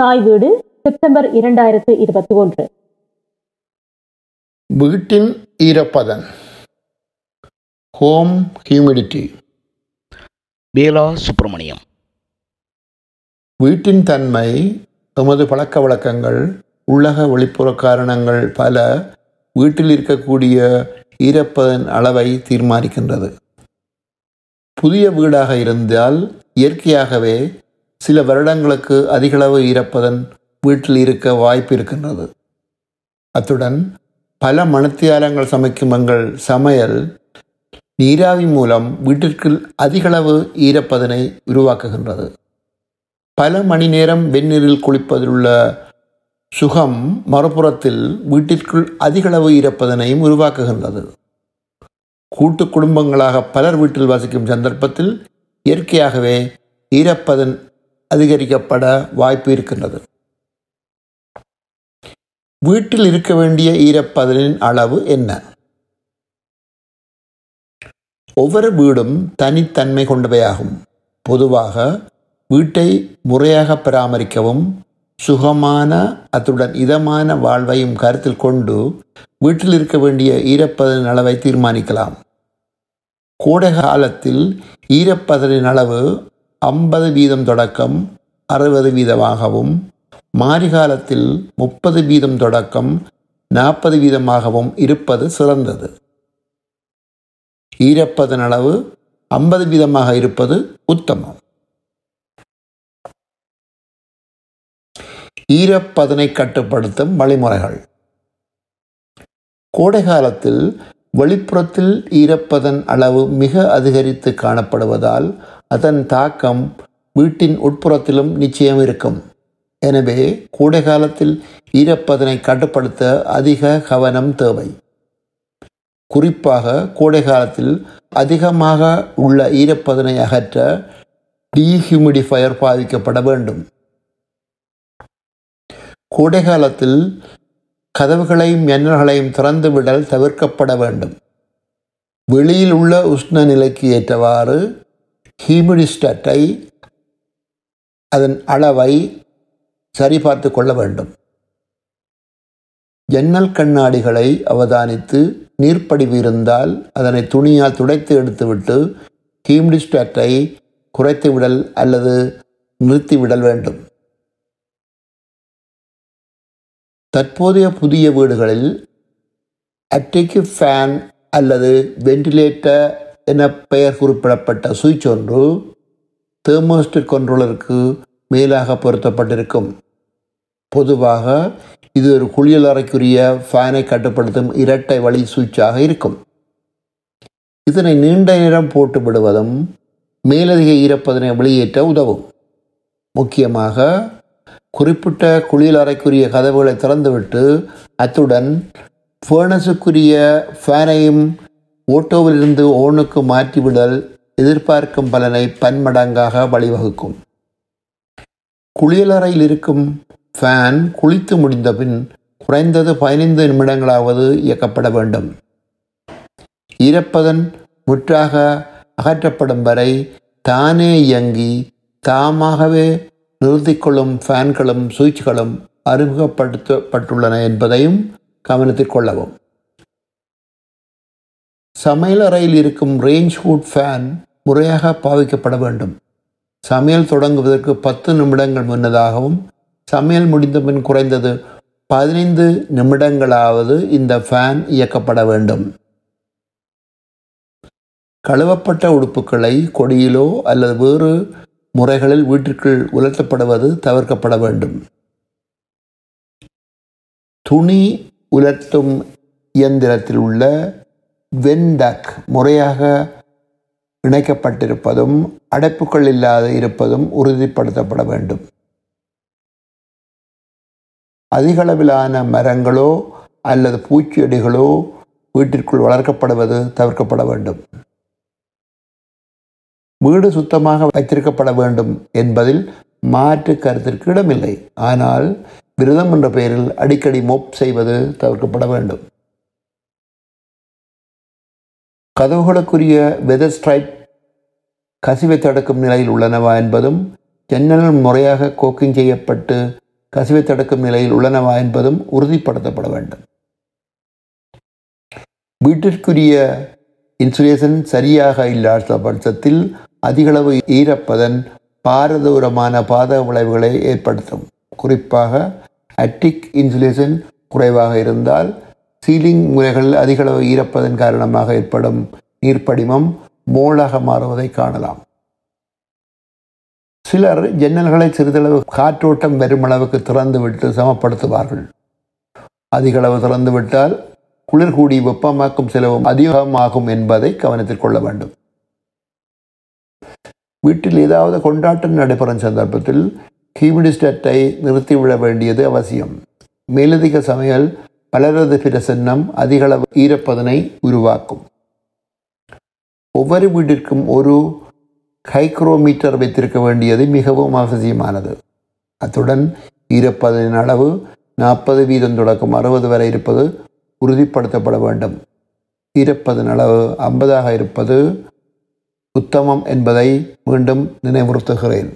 தாய் வீடு செப்டம்பர் இரண்டாயிரத்து இருபத்தி ஒன்று வீட்டின் ஈரப்பதன். Home humidity Bela Subramaniam. வீட்டின் தன்மை எமது பழக்க வழக்கங்கள் உள்ளக வெளிப்புற காரணங்கள் பல வீட்டில் இருக்கக்கூடிய ஈரப்பதன் அளவை தீர்மானிக்கின்றது. புதிய வீடாக இருந்தால் இயற்கையாகவே சில வருடங்களுக்கு அதிகளவு ஈரப்பதன் வீட்டில் இருக்க வாய்ப்பு இருக்கின்றது. அத்துடன் பல மணத்தியாலங்கள் சமைக்கும் எங்கள் சமையல் நீராவி மூலம் வீட்டிற்குள் அதிகளவு ஈரப்பதனை உருவாக்குகின்றது. பல மணி நேரம் வெந்நீரில் குளிப்பதிலுள்ள சுகம் மறுபுறத்தில் வீட்டிற்குள் அதிகளவு ஈரப்பதனையும் உருவாக்குகின்றது. கூட்டு குடும்பங்களாக பலர் வீட்டில் வசிக்கும் சந்தர்ப்பத்தில் இயற்கையாகவே ஈரப்பதன் அதிகரிக்கப்பட வாய்ப்பு இருக்கின்றது. வீட்டில் இருக்க வேண்டிய ஈரப்பதனின் அளவு என்ன? ஒவ்வொரு வீடும் தனித்தன்மை கொண்டவையாகும். பொதுவாக வீட்டை முறையாக பராமரிக்கவும் சுகமான அத்துடன் இதமான வாழ்வையும் கருத்தில் கொண்டு வீட்டில் இருக்க வேண்டிய ஈரப்பதனின் அளவை தீர்மானிக்கலாம். கோடை காலத்தில் ஈரப்பதனின் அளவு ஐம்பது வீதம் தொடக்கம் அறுபது வீதமாகவும் மாரிகாலத்தில் முப்பது வீதம் தொடக்கம் நாற்பது வீதமாகவும் இருப்பது சிறந்தது. ஈரப்பதன் அளவு ஐம்பது வீதமாக இருப்பது உத்தமம். ஈரப்பதனை கட்டுப்படுத்தும் வழிமுறைகள். கோடை காலத்தில் வெளிப்புறத்தில் ஈரப்பதன் அளவு மிக அதிகரித்து காணப்படுவதால் அதன் தாக்கம் வீட்டின் உட்புறத்திலும் நிச்சயம் இருக்கும் எனவே கூடை காலத்தில் ஈரப்பதனை கட்டுப்படுத்த அதிக கவனம் தேவை. குறிப்பாக கோடை காலத்தில் அதிகமாக உள்ள ஈரப்பதனை அகற்ற டீஹியூமிடிஃபயர் பாவிக்கப்பட வேண்டும். கோடை காலத்தில் கதவுகளையும் ஜன்னல்களையும் திறந்து விடல் தவிர்க்கப்பட வேண்டும். வெளியில் உள்ள உஷ்ண நிலைக்கு ஏற்றவாறு ஹீமிடிஸ்டட்டை அதன் அளவை சரிபார்த்து கொள்ள வேண்டும். ஜன்னல் கண்ணாடிகளை அவதானித்து நீர்ப்படிவு இருந்தால் அதனை துணியால் துடைத்து எடுத்துவிட்டு ஹீமிடிஸ்டட்டை குறைத்து விடல் அல்லது நிறுத்திவிடல் வேண்டும். தற்போதைய புதிய வீடுகளில் அட்டிக்கு ஃபேன் அல்லது வெண்டிலேட்டர் என பெயர் குறிப்பிடப்பட்ட சுவிட்ச் ஒன்று தெர்மோஸ்டர் கண்ட்ரோலருக்கு மேலாக பொருத்தப்பட்டிருக்கும். பொதுவாக இது ஒரு குளியல் அறைக்குரிய ஃபேனை கட்டுப்படுத்தும் இரட்டை வழி சுவிட்சாக இருக்கும். இதனை நீண்ட நேரம் போட்டு விடுவதும் மேலதிக ஈரப்பதனை வெளியேற்ற உதவும். முக்கியமாக குறிப்பிட்ட குளியல் அறைக்குரிய கதவுகளை திறந்துவிட்டு அத்துடன் ஃபேனஸுக்குரிய ஃபேனையும் ஓட்டோவிலிருந்து ஓனுக்கு மாற்றிவிடல் எதிர்பார்க்கும் பலனை பன்மடங்காக வழிவகுக்கும். குளியலறையில் இருக்கும் ஃபேன் குளித்து முடிந்த பின் குறைந்தது பதினைந்து நிமிடங்களாவது இயக்கப்பட வேண்டும். ஈரப்பதன் முற்றாக அகற்றப்படும் வரை தானே இயங்கி தாமாகவே நிறுத்திக்கொள்ளும் ஃபேன்களும் சுவிட்சுகளும் அறிமுகப்படுத்தப்பட்டுள்ளன என்பதையும் கவனத்தில் கொள்ளவும். சமையலறையில் இருக்கும் ரேஞ்ச் ஹூட் ஃபேன் முறையாக பாவிக்கப்பட வேண்டும். சமையல் தொடங்குவதற்கு பத்து நிமிடங்கள் முன்னதாகவும் சமையல் முடிந்த பின் குறைந்தது பதினைந்து நிமிடங்களாவது இந்த ஃபேன் இயக்கப்பட வேண்டும். கழுவப்பட்ட உடுப்புகளை கொடியிலோ அல்லது வேறு முறைகளில் வீட்டிற்குள் உலர்த்தப்படுவது தவிர்க்கப்பட வேண்டும். துணி உலர்த்தும் இயந்திரத்தில் உள்ள வென்டக் முறையாக இணைக்கப்பட்டிருப்பதும் அடைப்புகள் இல்லாத இருப்பதும் உறுதிப்படுத்தப்பட வேண்டும். அதிகளவிலான மரங்களோ அல்லது பூச்செடிகளோ வீட்டிற்குள் வளர்க்கப்படுவது தவிர்க்கப்பட வேண்டும். வீடு சுத்தமாக வைத்திருக்கப்பட வேண்டும் என்பதில் மாற்று கருத்திற்கு இடமில்லை. ஆனால் விரதம் என்ற பெயரில் அடிக்கடி மோப் செய்வது தவிர்க்கப்பட வேண்டும். கதவுகளுக்குரிய வெதர் ஸ்ட்ரைப் கசிவை தடுக்கும் நிலையில் உள்ளனவா என்பதும் ஜன்னல் முறையாக கோக்கிங் செய்யப்பட்டு கசிவை தடுக்கும் நிலையில் உள்ளனவா என்பதும் உறுதிப்படுத்தப்பட வேண்டும். வீட்டிற்குரிய இன்சுலேஷன் சரியாக இல்லாத பட்சத்தில் அதிகளவு ஈரப்பதன் பாரதூரமான பாத விளைவுகளை ஏற்படுத்தும். குறிப்பாக அட்டிக் இன்சுலேஷன் குறைவாக இருந்தால் சீலிங் முறைகளில் அதிகளவு ஈரப்பதன் காரணமாக ஏற்படும் நீர்ப்படிமம் மோளாக மாறுவதை காணலாம். சிலர் ஜன்னல்களை சிறிதளவு காற்றோட்டம் வரும் அளவுக்கு திறந்துவிட்டு சமப்படுத்துவார்கள். அதிகளவு திறந்துவிட்டால் குளிர் கூடி வெப்பமாக்கும் செலவும் அதிகமாகும் என்பதை கவனத்தில் கொள்ள வேண்டும். வீட்டில் ஏதாவது கொண்டாட்டம் நடைபெறும் சந்தர்ப்பத்தில் ஹீமிடிஸ்டட்டை நிறுத்திவிட வேண்டியது அவசியம். மேலதிக சமையல் பலரது பிரசன்னம் அதிகளவு ஈரப்பதனை உருவாக்கும். ஒவ்வொரு வீட்டிற்கும் ஒரு கைக்ரோமீட்டர் வைத்திருக்க வேண்டியது மிகவும் அவசியமானது. அத்துடன் ஈரப்பதனின் அளவு நாற்பது வீதம் தொடக்கம் அறுபது வரை இருப்பது உறுதிப்படுத்தப்பட வேண்டும். ஈரப்பதன் அளவு ஐம்பதாக இருப்பது உத்தமம் என்பதை மீண்டும் நினைவுறுத்துகிறேன்.